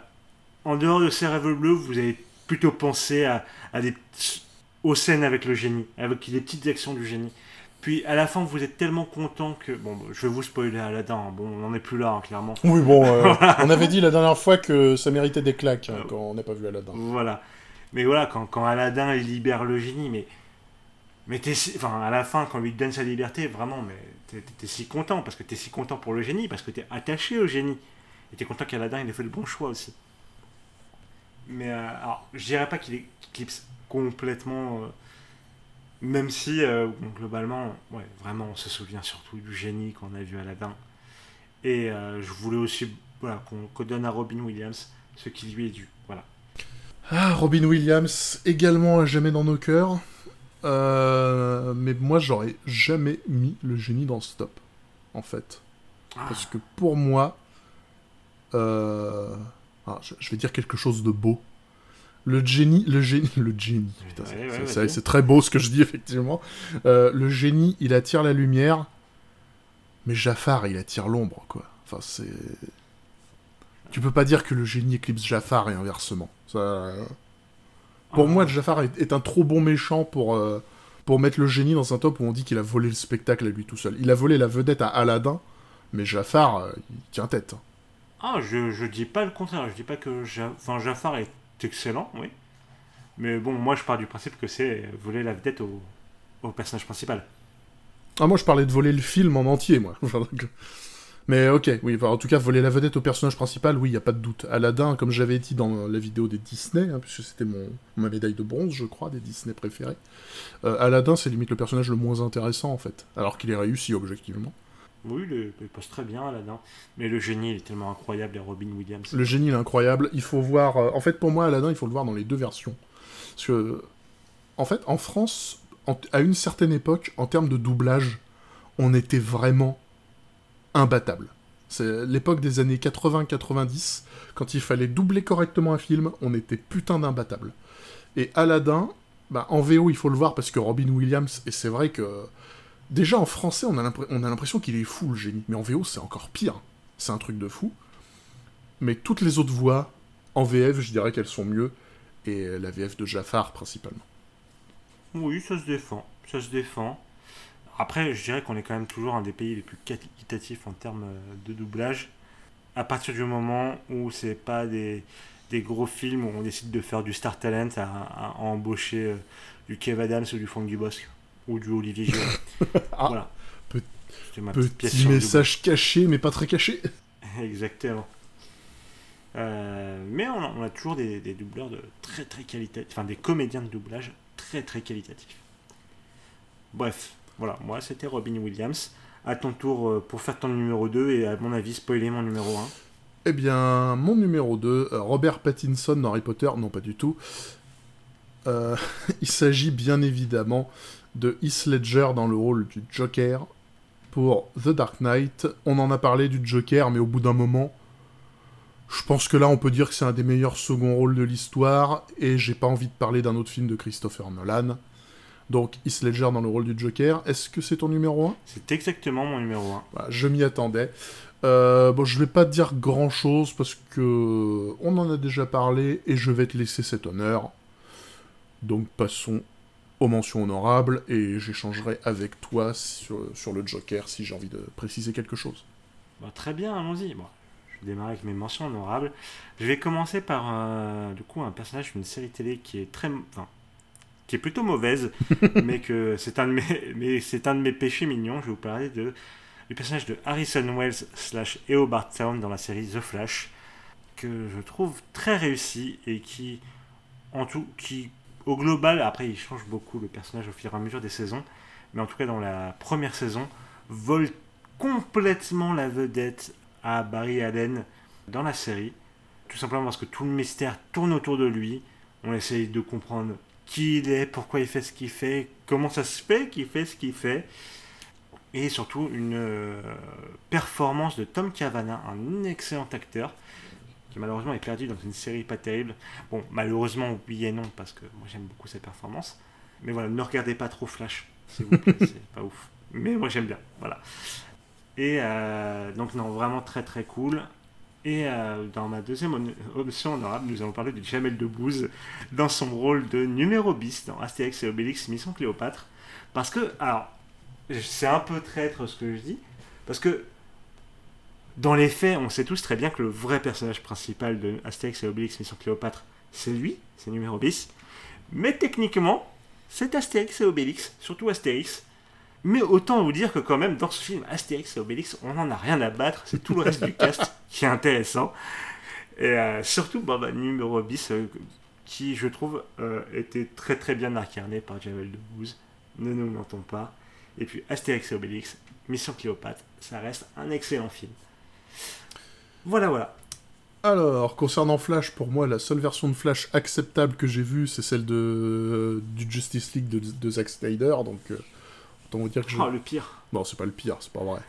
en dehors de ces rêves bleus, vous avez plutôt pensé à, à des aux scènes avec le génie, avec les petites actions du génie. Puis à la fin, vous êtes tellement content que bon, je vais vous spoiler Aladdin. hein. Bon, on n'en est plus là, hein, clairement. Oui, bon, *laughs* euh, on avait dit la dernière fois que ça méritait des claques hein, quand on n'a pas vu Aladdin. Voilà. Mais voilà, quand, quand Aladdin libère le génie, mais mais t'es enfin à la fin quand il lui donne sa liberté, vraiment, mais t'es t'es si content parce que t'es si content pour le génie, parce que t'es attaché au génie. Et t'es content qu'Aladin il ait fait le bon choix aussi. Mais euh, alors, je dirais pas qu'il éclipse complètement, euh, même si euh, globalement, ouais, vraiment, on se souvient surtout du génie qu'on a vu Aladdin. Et euh, je voulais aussi voilà, qu'on qu'on donne à Robin Williams ce qui lui est dû. Voilà. Ah, Robin Williams, également à jamais dans nos cœurs. Euh, mais moi, j'aurais jamais mis le génie dans Stop, en fait. Ah, Parce que pour moi, euh, ah, je, vais dire quelque chose de beau. Le génie, le génie, *laughs* le génie. Putain, Ouais, c'est- ouais, très beau ce que je dis effectivement. Euh, le génie, il attire la lumière, mais Jafar, il attire l'ombre, quoi. Enfin, c'est. Tu peux pas dire que le génie éclipse Jafar et inversement. Ça, Pour Ah. moi, Jafar est, est un trop bon méchant pour, euh, pour mettre le génie dans un top où on dit qu'il a volé le spectacle à lui tout seul. Il a volé la vedette à Aladdin, mais Jafar, euh, il tient tête. Ah, je, je dis pas le contraire. Je dis pas que Ja- enfin, Jafar est excellent, oui. Mais bon, moi je pars du principe que c'est voler la vedette au, au personnage principal. Ah, moi, je parlais de voler le film en entier, moi. *laughs* Mais ok, oui, enfin, en tout cas, voler la vedette au personnage principal, oui, il a pas de doute. Aladdin, comme j'avais dit dans la vidéo des Disney, hein, puisque c'était mon, ma médaille de bronze, je crois, des Disney préférés, euh, Aladdin, c'est limite le personnage le moins intéressant, en fait. Alors qu'il est réussi, objectivement. Oui, il passe très bien Aladdin. Mais le génie, il est tellement incroyable, et Robin Williams. Le génie, il est incroyable. Il faut voir... euh, En fait, pour moi, Aladdin, il faut le voir dans les deux versions. Parce que, en fait, en France, en- à une certaine époque, en termes de doublage, on était vraiment imbattable. C'est l'époque des années 80-90, quand il fallait doubler correctement un film, on était putain d'imbattable. Et Aladdin, bah, en VO, il faut le voir parce que Robin Williams, et c'est vrai que... Déjà en français, on a l'impr- on a l'impression qu'il est fou, le génie. Mais en VO, c'est encore pire. C'est un truc de fou. Mais toutes les autres voix, en VF, je dirais qu'elles sont mieux. Et la VF de Jafar, principalement. Oui, ça se défend. Ça se défend. Après, je dirais qu'on est quand même toujours un des pays les plus qualitatifs en termes euh, de doublage. À partir du moment où c'est pas des, des gros films où on décide de faire du star talent à, à embaucher euh, du Kev Adams ou du Franck Dubosc ou du Olivier Giroud. *laughs* Ah, voilà. pe- ma Petit message caché, mais pas très caché. *laughs* Exactement. Euh, mais on a, on a toujours des, des doubleurs de très très qualitatifs, enfin des comédiens de doublage très très qualitatifs. Bref, voilà, moi c'était Robin Williams. À ton tour euh, pour faire ton numéro 2 et à mon avis spoiler mon numéro 1. Eh bien, mon numéro 2, euh, Robert Pattinson dans Harry Potter, non pas du tout. Euh, *laughs* il s'agit bien évidemment de Heath Ledger dans le rôle du Joker pour The Dark Knight. On en a parlé du Joker, mais au bout d'un moment, je pense que là on peut dire que c'est un des meilleurs seconds rôles de l'histoire, et j'ai pas envie de parler d'un autre film de Christopher Nolan. Donc Heath Ledger dans le rôle du Joker, est-ce que c'est ton numéro 1 C'est exactement mon numéro 1. voilà, je m'y attendais. Euh, bon, je vais pas te dire grand chose parce que on en a déjà parlé et je vais te laisser cet honneur. Donc passons aux mentions honorables et j'échangerai avec toi sur, sur le Joker si j'ai envie de préciser quelque chose. Bah, très bien, allons-y. Bon, je vais démarrer avec mes mentions honorables. Je vais commencer par euh, du coup un personnage d'une série télé qui est très, enfin, qui est plutôt mauvaise, *laughs* mais que c'est un de mes, mais un de mes péchés mignons. Je vais vous parler de du personnage de Harrison Wells slash Eobard Town dans la série The Flash, que je trouve très réussi et qui, en tout, qui au global, après il change beaucoup le personnage au fur et à mesure des saisons, mais en tout cas dans la première saison, vole complètement la vedette à Barry Allen dans la série, tout simplement parce que tout le mystère tourne autour de lui. On essaye de comprendre qui il est, pourquoi il fait ce qu'il fait, comment ça se fait qu'il fait ce qu'il fait. Et surtout une euh, performance de Tom Cavana, un excellent acteur, qui malheureusement est perdu dans une série pas terrible. Bon, malheureusement, oui et non, parce que moi j'aime beaucoup sa performance. Mais voilà, ne regardez pas trop Flash, s'il vous plaît, *laughs* c'est pas ouf. Mais moi j'aime bien, voilà. Et euh, donc, non, vraiment très très cool. Et euh, dans ma deuxième option honorable, nous allons parler de Jamel Debbouze dans son rôle de numéro bis dans Astérix et Obélix Mission Cléopâtre. Parce que, alors, c'est un peu traître ce que je dis, parce que dans les faits, on sait tous très bien que le vrai personnage principal de Astérix et Obélix Mission Cléopâtre, c'est lui, c'est numéro bis. Mais techniquement, c'est Astérix et Obélix, surtout Astérix. Mais autant vous dire que quand même, dans ce film Astérix et Obélix, on n'en a rien à battre, c'est tout le reste du cast *laughs* qui est intéressant. Et euh, surtout, bah, numéro bis, euh, qui je trouve euh, était très très bien incarné par Jamel Debbouze, ne nous mentons pas. Et puis Astérix et Obélix, Mission Cléopâtre, ça reste un excellent film. Voilà, voilà. Alors, concernant Flash, pour moi, la seule version de Flash acceptable que j'ai vue, c'est celle de, du Justice League de, Zack Snyder, donc euh, autant vous dire que je... Oh, le pire. Non, c'est pas le pire, c'est pas vrai.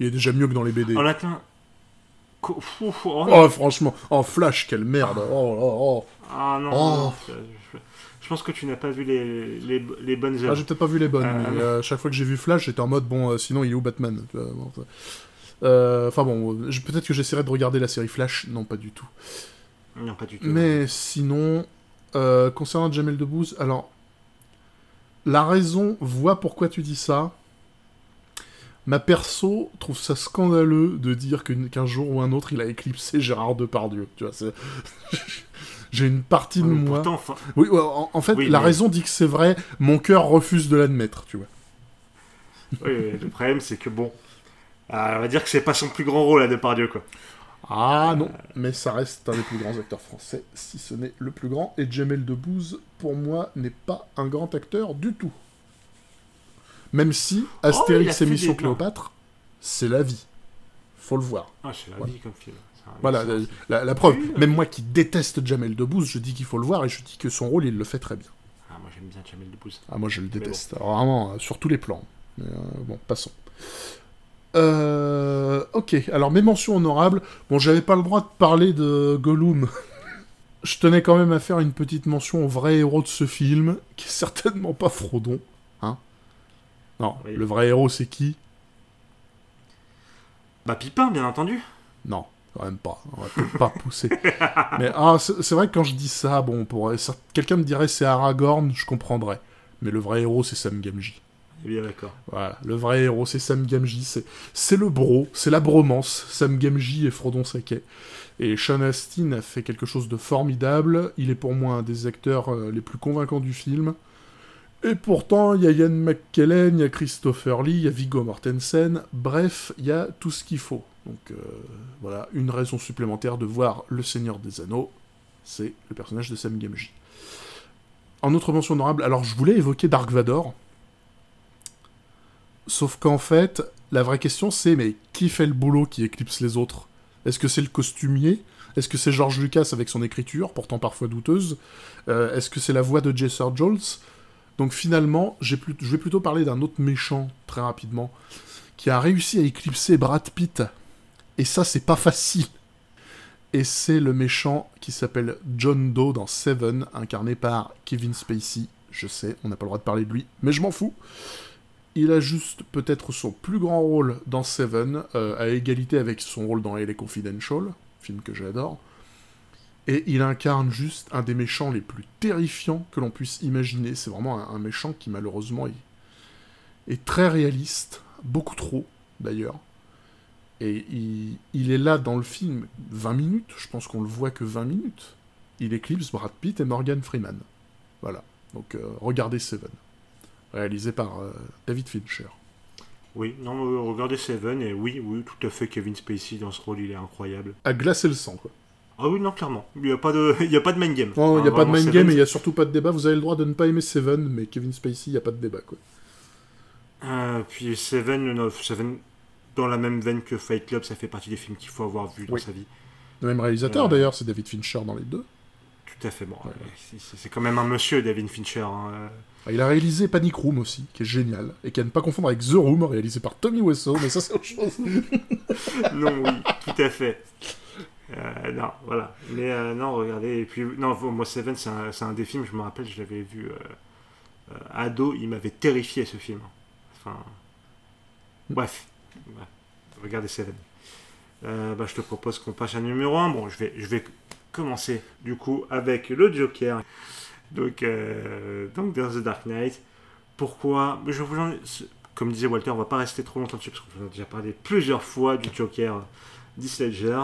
Il est déjà mieux que dans les BD. En latin... Oh, oh, franchement, en Flash, quelle merde Oh, oh, oh. Ah non, Oh. Je pense que tu n'as pas vu les, les, les bonnes Ah, œuvres. j'ai peut-être pas vu les bonnes, Euh, mais euh, chaque fois que j'ai vu Flash, j'étais en mode, bon, euh, sinon il est où Batman Enfin bon, peut-être que j'essaierai de regarder la série Flash, non pas du tout. non, pas du tout. Mais sinon, concernant Jamel Debbouze, alors, la raison voit pourquoi tu dis ça. Ma perso trouve ça scandaleux de dire qu'un jour ou un autre il a éclipsé Gérard Depardieu. Tu vois, *laughs* j'ai une partie de moi. Pourtant, Oui, en, en fait, Oui, la mais- raison dit que c'est vrai. Mon cœur refuse de l'admettre, tu vois. oui, le problème c'est que bon, ah, on va dire que c'est pas son plus grand rôle à Depardieu quoi. Ah non, mais ça reste un des plus grands acteurs français, si ce n'est le plus grand. Et Jamel Debbouze, pour moi, n'est pas un grand acteur du tout. Même si Oh, Astérix et Mission. Cléopâtre, c'est la vie. Faut le voir. Ah, c'est la Voilà. vie comme film. Voilà, la, film. la- la preuve. Même moi qui déteste Jamel Debbouze, je dis qu'il faut le voir et je dis que son rôle, il le fait très bien. Ah, moi j'aime bien Jamel Debbouze. Ah, moi je le déteste. Alors, vraiment, euh, sur tous les plans. Mais, euh, bon, passons. Euh, ok, alors mes mentions honorables. Bon, j'avais pas le droit de parler de Gollum. *laughs* Je tenais quand même à faire une petite mention au vrai héros de ce film, qui est certainement pas Frodon. Hein Non, Oui. le vrai héros c'est qui? Bah Pipin, bien entendu. Non, quand même pas. On va peut-être pas pousser. *laughs* Mais ah, c'est vrai que quand je dis ça, bon, pour ça- quelqu'un me dirait c'est Aragorn, je comprendrais. Mais le vrai héros c'est Sam Gamgee. Bien d'accord. Voilà, le vrai héros, c'est Sam Gamgee, c'est, le bro, c'est la bromance, Sam Gamgee et Frodon Sakai. Et Sean Astin a fait quelque chose de formidable, il est pour moi un des acteurs euh, les plus convaincants du film. Et pourtant, il y a Ian McKellen, il y a Christopher Lee, il y a Viggo Mortensen, bref, il y a tout ce qu'il faut. Donc euh, voilà, une raison supplémentaire de voir Le Seigneur des Anneaux, c'est le personnage de Sam Gamgee. En autre mention honorable, alors je voulais évoquer Dark Vador, Sauf qu'en fait, la vraie question c'est mais qui fait le boulot qui éclipse les autres? Est-ce que c'est le costumier? Est-ce que c'est George Lucas avec son écriture, pourtant parfois douteuse? Euh, Est-ce que c'est la voix de Jesser Jones Donc finalement, je vais plutôt parler d'un autre méchant, très rapidement, qui a réussi à éclipser Brad Pitt. Et ça, c'est pas facile. Et c'est le méchant qui s'appelle John Doe dans Seven, incarné par Kevin Spacey. Je sais, on n'a pas le droit de parler de lui, mais je m'en fous. Il a juste peut-être son plus grand rôle dans Seven, euh, à égalité avec son rôle dans LA Confidential, film que j'adore. Et il incarne juste un des méchants les plus terrifiants que l'on puisse imaginer. C'est vraiment un, méchant qui malheureusement est, très réaliste, beaucoup trop d'ailleurs. Et il, il, est là dans le film 20 minutes, je pense qu'on le voit que 20 minutes. Il éclipse Brad Pitt et Morgan Freeman. Voilà, donc euh, regardez Seven, réalisé par euh, David Fincher. Oui, non, euh, regardez Seven, et oui, oui, tout à fait, Kevin Spacey dans ce rôle, il est incroyable. À glacer le sang, quoi. Ah oui, non, clairement. Il n'y a, pas de... *laughs* il y a pas de main game. Non, il n'y a pas de main game et il n'y a surtout pas de débat. Vous avez le droit de ne pas aimer Seven, mais Kevin Spacey, il n'y a pas de débat, quoi. Euh, puis Seven, non, Seven, dans la même veine que Fight Club, ça fait partie des films qu'il faut avoir vu dans sa vie. Le même réalisateur, d'ailleurs, c'est David Fincher dans les deux. Tout à fait, bon. C'est quand même un monsieur, David Fincher. Hein. Ah, il a réalisé Panic Room aussi, qui est génial, et qui a ne pas confondre avec The Room, réalisé par Tommy Wiseau, mais ça c'est autre chose. *laughs* non, oui, tout à fait. Euh, non, voilà. Mais euh, non, regardez. Et puis, non, moi, Seven, c'est un, un, des films, je me rappelle, je l'avais vu euh, ado, il m'avait terrifié ce film. Enfin. Bref. Regardez Seven. bah, je te propose qu'on passe à numéro 1. Bon, je vais, je vais commencer du coup avec le Joker. Donc, donc dans The Dark Knight. Pourquoi je vous Comme disait Walter, on va pas rester trop longtemps dessus parce qu'on a déjà parlé plusieurs fois du Joker d'Isledger.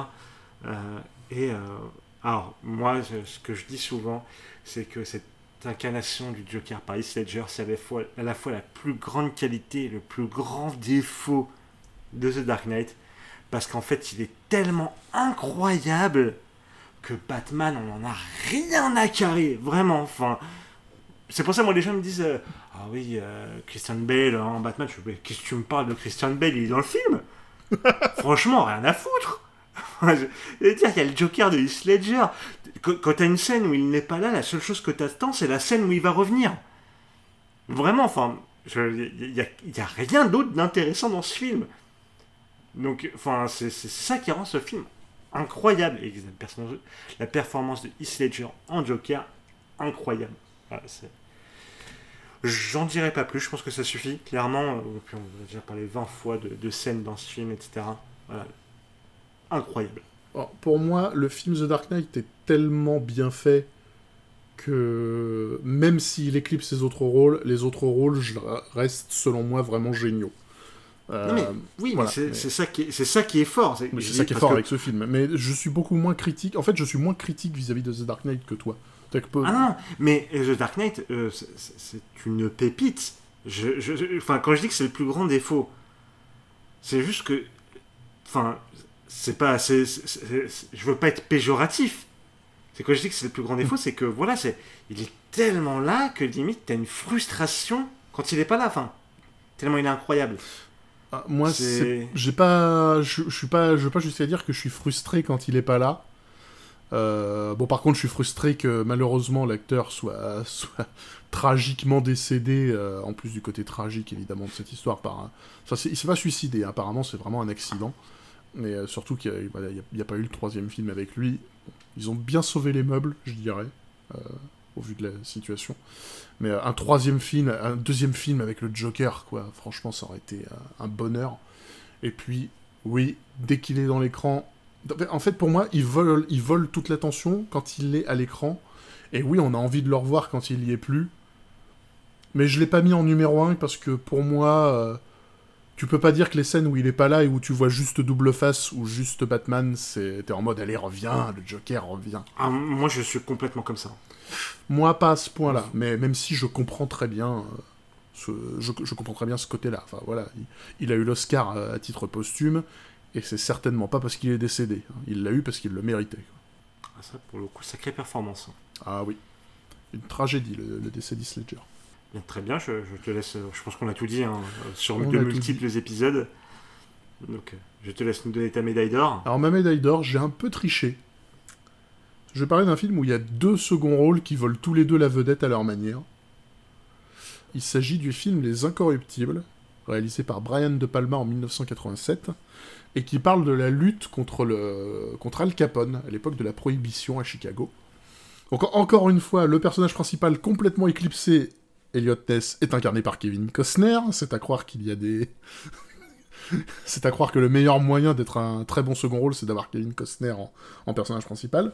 Euh, et euh, alors, moi, ce que je dis souvent, c'est que cette incarnation du Joker par Ledger, c'est à, la fois la plus grande qualité le plus grand défaut de The Dark Knight. Parce qu'en fait, il est tellement incroyable que Batman, on n'en a rien à carrer. Vraiment, enfin. C'est pour ça, moi, les gens me disent euh, Ah oui, Christian Bale en Batman. Je Qu'est-ce que tu me parles de Christian Bale? Il est dans le film *laughs* Franchement, rien à foutre je veux dire, il y a le Joker de Heath Ledger. Quand t'as une scène où il n'est pas là, la seule chose que t'attends, c'est la scène où il va revenir. Vraiment, enfin, il n'y a, rien d'autre d'intéressant dans ce film. Donc, enfin, c'est ça qui rend ce film incroyable. Et la, performance de Heath Ledger en Joker, incroyable. J'en dirai pas plus, je pense que ça suffit. Clairement, euh, on a déjà parlé 20 fois de, de scènes dans ce film, etc. Voilà incroyable. pour moi, le film The Dark Knight est tellement bien fait que même s'il éclipse ses autres rôles, les autres rôles restent selon moi vraiment géniaux. Euh, oui, c'est ça, qui est, ça qui est fort. C'est ça qui est fort avec ce film. Mais je suis beaucoup moins critique. En fait, je suis moins critique vis-à-vis de The Dark Knight que toi. Ah non, mais The Dark Knight, euh, c'est une pépite. Je, enfin, quand je dis que c'est le plus grand défaut, c'est juste que. Enfin, c'est pas je veux pas être péjoratif. C'est quand je dis que c'est le plus grand défaut, c'est que voilà, c'est il est tellement là que limite t'as une frustration quand il est pas là. Enfin, tellement il est incroyable. Ah, moi, j'ai pas, je, suis pas, je veux pas jusqu'à dire que je suis frustré quand il est pas là. Euh, bon, par contre, je suis frustré que malheureusement l'acteur soit, *laughs* soit tragiquement décédé, euh, en plus du côté tragique évidemment de cette histoire. Par enfin, il s'est pas suicidé, apparemment c'est vraiment un accident mais euh, surtout qu'il n'y a, pas eu le troisième film avec lui. Ils ont bien sauvé les meubles, je dirais, au vu de la situation. Mais euh, un troisième film, un deuxième film avec le Joker, quoi, franchement, ça aurait été un bonheur. Et puis, oui, dès qu'il est dans l'écran... En fait, pour moi, il vole, il vole toute l'attention quand il est à l'écran. Et oui, on a envie de le revoir quand il y est plus. Mais je l'ai pas mis en numéro 1 parce que pour moi tu peux pas dire que les scènes où il est pas là et où tu vois juste double face ou juste Batman, c'est t'es en mode allez reviens, le Joker revient. Ah, moi je suis complètement comme ça. Moi pas à ce point-là, mais même si je comprends très bien, euh, ce, je, comprends très bien ce côté-là. Enfin voilà, il, a eu l'Oscar à, titre posthume et c'est certainement pas parce qu'il est décédé. Il l'a eu parce qu'il le méritait. Ah, ça pour le coup sacrée performance. Ah oui, une tragédie le, le décès d'Isledger très bien, je, te laisse. Je pense qu'on a tout dit hein, sur de multiples épisodes. Donc, je te laisse nous donner ta médaille d'or. Alors, ma médaille d'or, j'ai un peu triché. Je vais parler d'un film où il y a deux seconds rôles qui volent tous les deux la vedette à leur manière. Il s'agit du film Les Incorruptibles, réalisé par Brian De Palma en 1987, et qui parle de la lutte contre, le... contre Al Capone à l'époque de la prohibition à Chicago. Donc encore une fois, le personnage principal complètement éclipsé Elliot Ness est incarné par Kevin Costner. C'est à croire qu'il y a des... *laughs* c'est à croire que le meilleur moyen d'être un très bon second rôle, c'est d'avoir Kevin Costner en, personnage principal.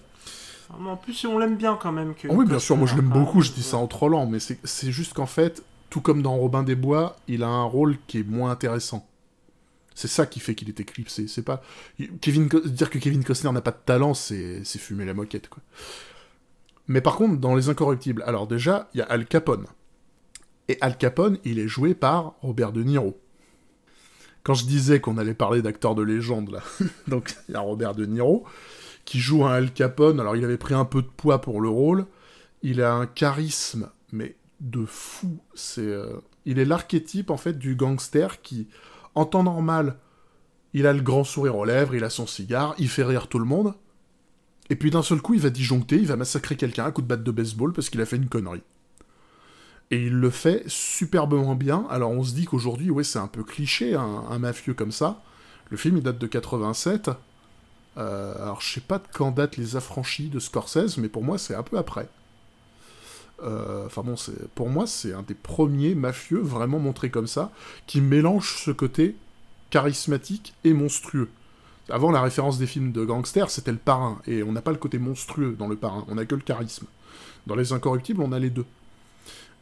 En plus, on l'aime bien quand même. Que ah oui, bien sûr, moi je l'aime beaucoup, je dis ça en trollant, mais c'est juste qu'en fait, tout comme dans Robin des Bois, il a un rôle qui est moins intéressant. C'est ça qui fait qu'il est éclipsé. C'est pas Kevin dire que Kevin Costner n'a pas de talent, c'est fumer la moquette quoi. Mais par contre, dans Les Incorruptibles, alors déjà, il y a Al Capone. Et Al Capone, il est joué par Robert De Niro. Quand je disais qu'on allait parler d'acteurs de légende *laughs* donc il y a Robert De Niro qui joue un Al Capone. Alors il avait pris un peu de poids pour le rôle. Il a un charisme, mais de fou. C'est, euh, il est l'archétype en fait du gangster qui en temps normal, il a le grand sourire aux lèvres, il a son cigare, il fait rire tout le monde. Et puis d'un seul coup, il va disjoncter, il va massacrer quelqu'un à coup de batte de baseball parce qu'il a fait une connerie. Et il le fait superbement bien. Alors on se dit qu'aujourd'hui, ouais, c'est un peu cliché, un, mafieux comme ça. Le film, il date de 87. Euh, alors je sais pas de quand date Les Affranchis de Scorsese, mais pour moi, c'est un peu après. Euh, enfin bon, pour moi, c'est un des premiers mafieux vraiment montrés comme ça, qui mélange ce côté charismatique et monstrueux. Avant, la référence des films de gangsters, c'était le parrain, et on n'a pas le côté monstrueux dans le parrain, on a que le charisme. Dans Les Incorruptibles, on a les deux.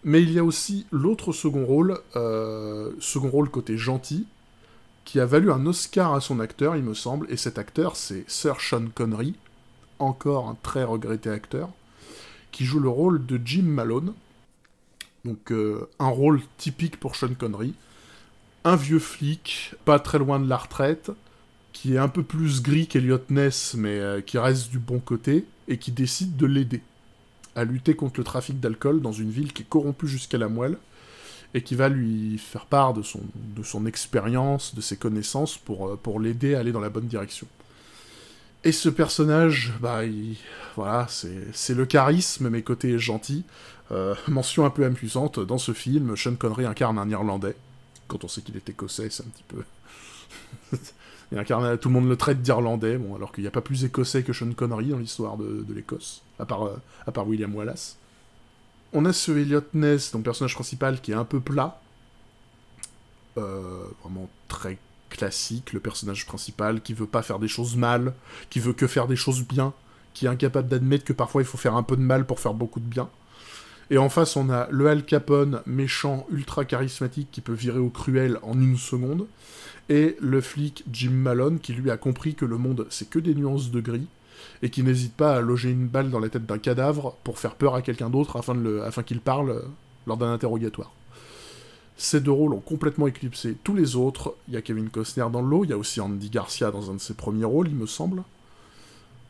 Mais il y a aussi l'autre second rôle, euh, second rôle côté gentil, qui a valu un Oscar à son acteur, il me semble, et cet acteur, c'est Sir Sean Connery, encore un très regretté acteur, qui joue le rôle de Jim Malone. Donc euh, un rôle typique pour Sean Connery. Un vieux flic, pas très loin de la retraite, qui est un peu plus gris qu'Eliot Ness, mais euh, qui reste du bon côté, et qui décide de l'aider à lutter contre le trafic d'alcool dans une ville qui est corrompue jusqu'à la moelle, et qui va lui faire part de son, de son expérience, de ses connaissances, pour, euh, pour l'aider à aller dans la bonne direction. Et ce personnage, bah, voilà, c'est le charisme, mais côté gentil. Euh, mention un peu amusante, dans ce film, Sean Connery incarne un Irlandais. Quand on sait qu'il est écossais, c'est un petit peu... *laughs* Il incarne, tout le monde le traite d'Irlandais, bon, alors qu'il n'y a pas plus écossais que Sean Connery dans l'histoire de, l'Écosse, à part, euh, à part William Wallace. On a ce Elliot Ness, donc personnage principal, qui est un peu plat. Euh, vraiment très classique, le personnage principal qui veut pas faire des choses mal, qui veut que faire des choses bien, qui est incapable d'admettre que parfois il faut faire un peu de mal pour faire beaucoup de bien. Et en face, on a le Al Capone, méchant, ultra charismatique, qui peut virer au cruel en une seconde, et le flic Jim Malone, qui lui a compris que le monde, c'est que des nuances de gris, et qui n'hésite pas à loger une balle dans la tête d'un cadavre pour faire peur à quelqu'un d'autre afin, afin qu'il parle lors d'un interrogatoire. Ces deux rôles ont complètement éclipsé tous les autres. Il y a Kevin Costner dans le lot, il y a aussi Andy Garcia dans un de ses premiers rôles, il me semble.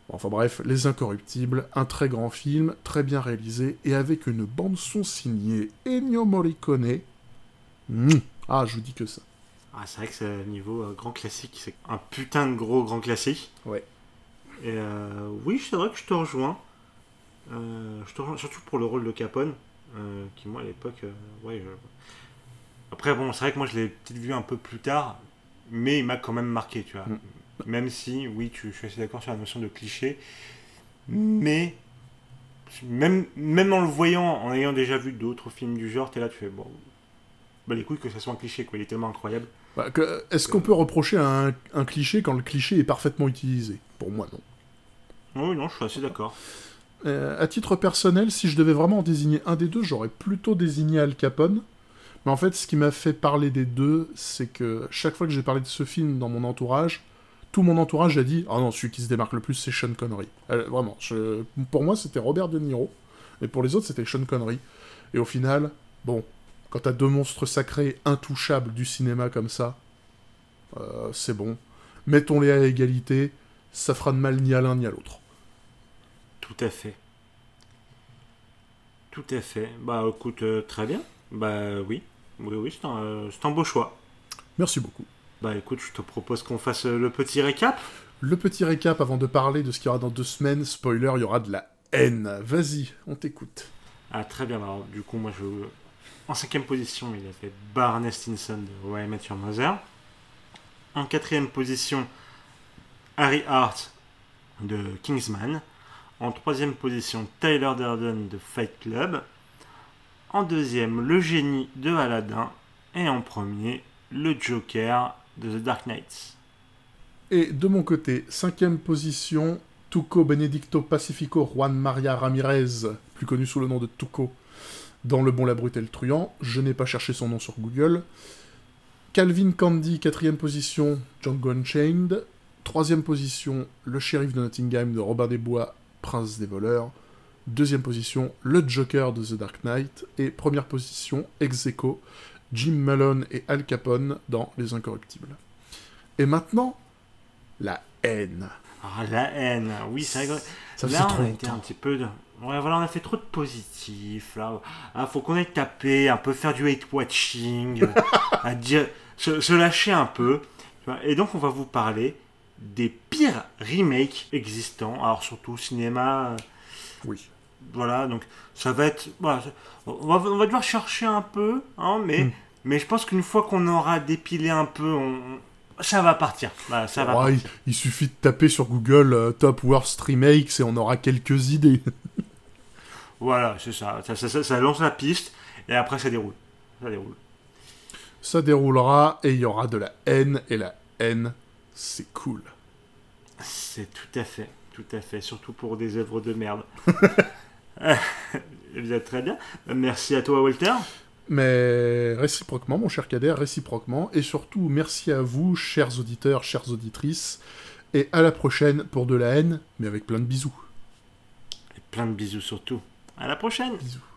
Enfin bref, Les Incorruptibles, un très grand film, très bien réalisé, et avec une bande-son signée Ennio Morricone. Mmh. Ah, je vous dis que ça. Ah, c'est vrai que c'est un niveau euh, grand classique, c'est un putain de gros grand classique. Ouais. Et euh, oui, c'est vrai que je te rejoins. Euh, je te rejoins surtout pour le rôle de Capone, qui moi à l'époque, ouais, je après, bon, c'est vrai que moi, je l'ai peut-être vu un peu plus tard, mais il m'a quand même marqué, tu vois. Mm. Même si, oui, tu, je suis assez d'accord sur la notion de cliché, mais même, même en le voyant, en ayant déjà vu d'autres films du genre, t'es là, tu fais, bon, bah les couilles que ça soit un cliché, quoi, il est tellement incroyable. Bah, est-ce qu'on peut reprocher un, un, cliché quand le cliché est parfaitement utilisé? Pour moi, non. Oui, non, je suis assez d'accord. Euh, à titre personnel, si je devais vraiment en désigner un des deux, j'aurais plutôt désigné Al Capone, mais en fait, ce qui m'a fait parler des deux, c'est que chaque fois que j'ai parlé de ce film dans mon entourage, tout mon entourage a dit Ah non, celui qui se démarque le plus, c'est Sean Connery. Euh, vraiment, pour moi, c'était Robert De Niro, mais pour les autres, c'était Sean Connery. Et au final, bon, quand t'as deux monstres sacrés intouchables du cinéma comme ça, euh, c'est bon. Mettons-les à égalité, ça fera de mal ni à l'un ni à l'autre. Tout à fait. Tout à fait. Bah écoute, euh, très bien. Bah oui. Oui, oui, c'est un, beau choix. Merci beaucoup. Bah écoute, je te propose qu'on fasse le petit récap. Le petit récap avant de parler de ce qu'il y aura dans deux semaines. Spoiler, il y aura de la haine. Vas-y, on t'écoute. Ah très bien, alors du coup moi je... En cinquième position, il a fait Barney Stinson de Why I Your Mother. En quatrième position, Harry Hart de Kingsman. En troisième position, Tyler Durden de Fight Club. En deuxième, le génie de Aladdin. Et en premier, le Joker de. Et de mon côté, cinquième position, Tuco Benedicto Pacifico Juan Maria Ramirez, plus connu sous le nom de Tuco, dans Le Bon, la Brute Truand. Je n'ai pas cherché son nom sur Google. Calvin Candy, quatrième position, Django Unchained. Troisième position, Le Shérif de Nottingham de Robin des Bois, Prince des voleurs. Deuxième position, Le Joker de The Dark Knight. Et première position, ex aequo, Jim Malone et Al Capone dans Les Incorruptibles. Et maintenant, la haine. Ah, la haine, oui, c'est vrai. Ça là, on a été un petit peu de... Ouais, voilà, on a fait trop de positif, là. Ah, faut qu'on aille taper, un peu faire du hate watching, euh, *laughs* à dire, se, se lâcher un peu. Et donc, on va vous parler des pires remakes existants. Alors, surtout au cinéma, euh, Oui. voilà, donc ça va être... Voilà, on, va, on va devoir chercher un peu, hein, mais, Hmm. Mais je pense qu'une fois qu'on aura dépilé un peu, on, ça va partir. Voilà, ça va Ouais, il, il suffit de taper sur Google euh, Top Worst Remakes et on aura quelques idées. *laughs* Voilà, c'est ça. Ça, ça- ça- ça lance la piste et après ça déroule. Ça déroule. Ça déroulera et il y aura de la haine, et la haine, c'est cool. C'est tout à fait, tout à fait, surtout pour des œuvres de merde. *laughs* *laughs* Vous êtes très bien. Merci à toi, Walter. Mais réciproquement, mon cher Kader, réciproquement, et surtout merci à vous, chers auditeurs, chères auditrices, et à la prochaine pour de la haine, mais avec plein de bisous. Et plein de bisous surtout. À la prochaine. Bisous.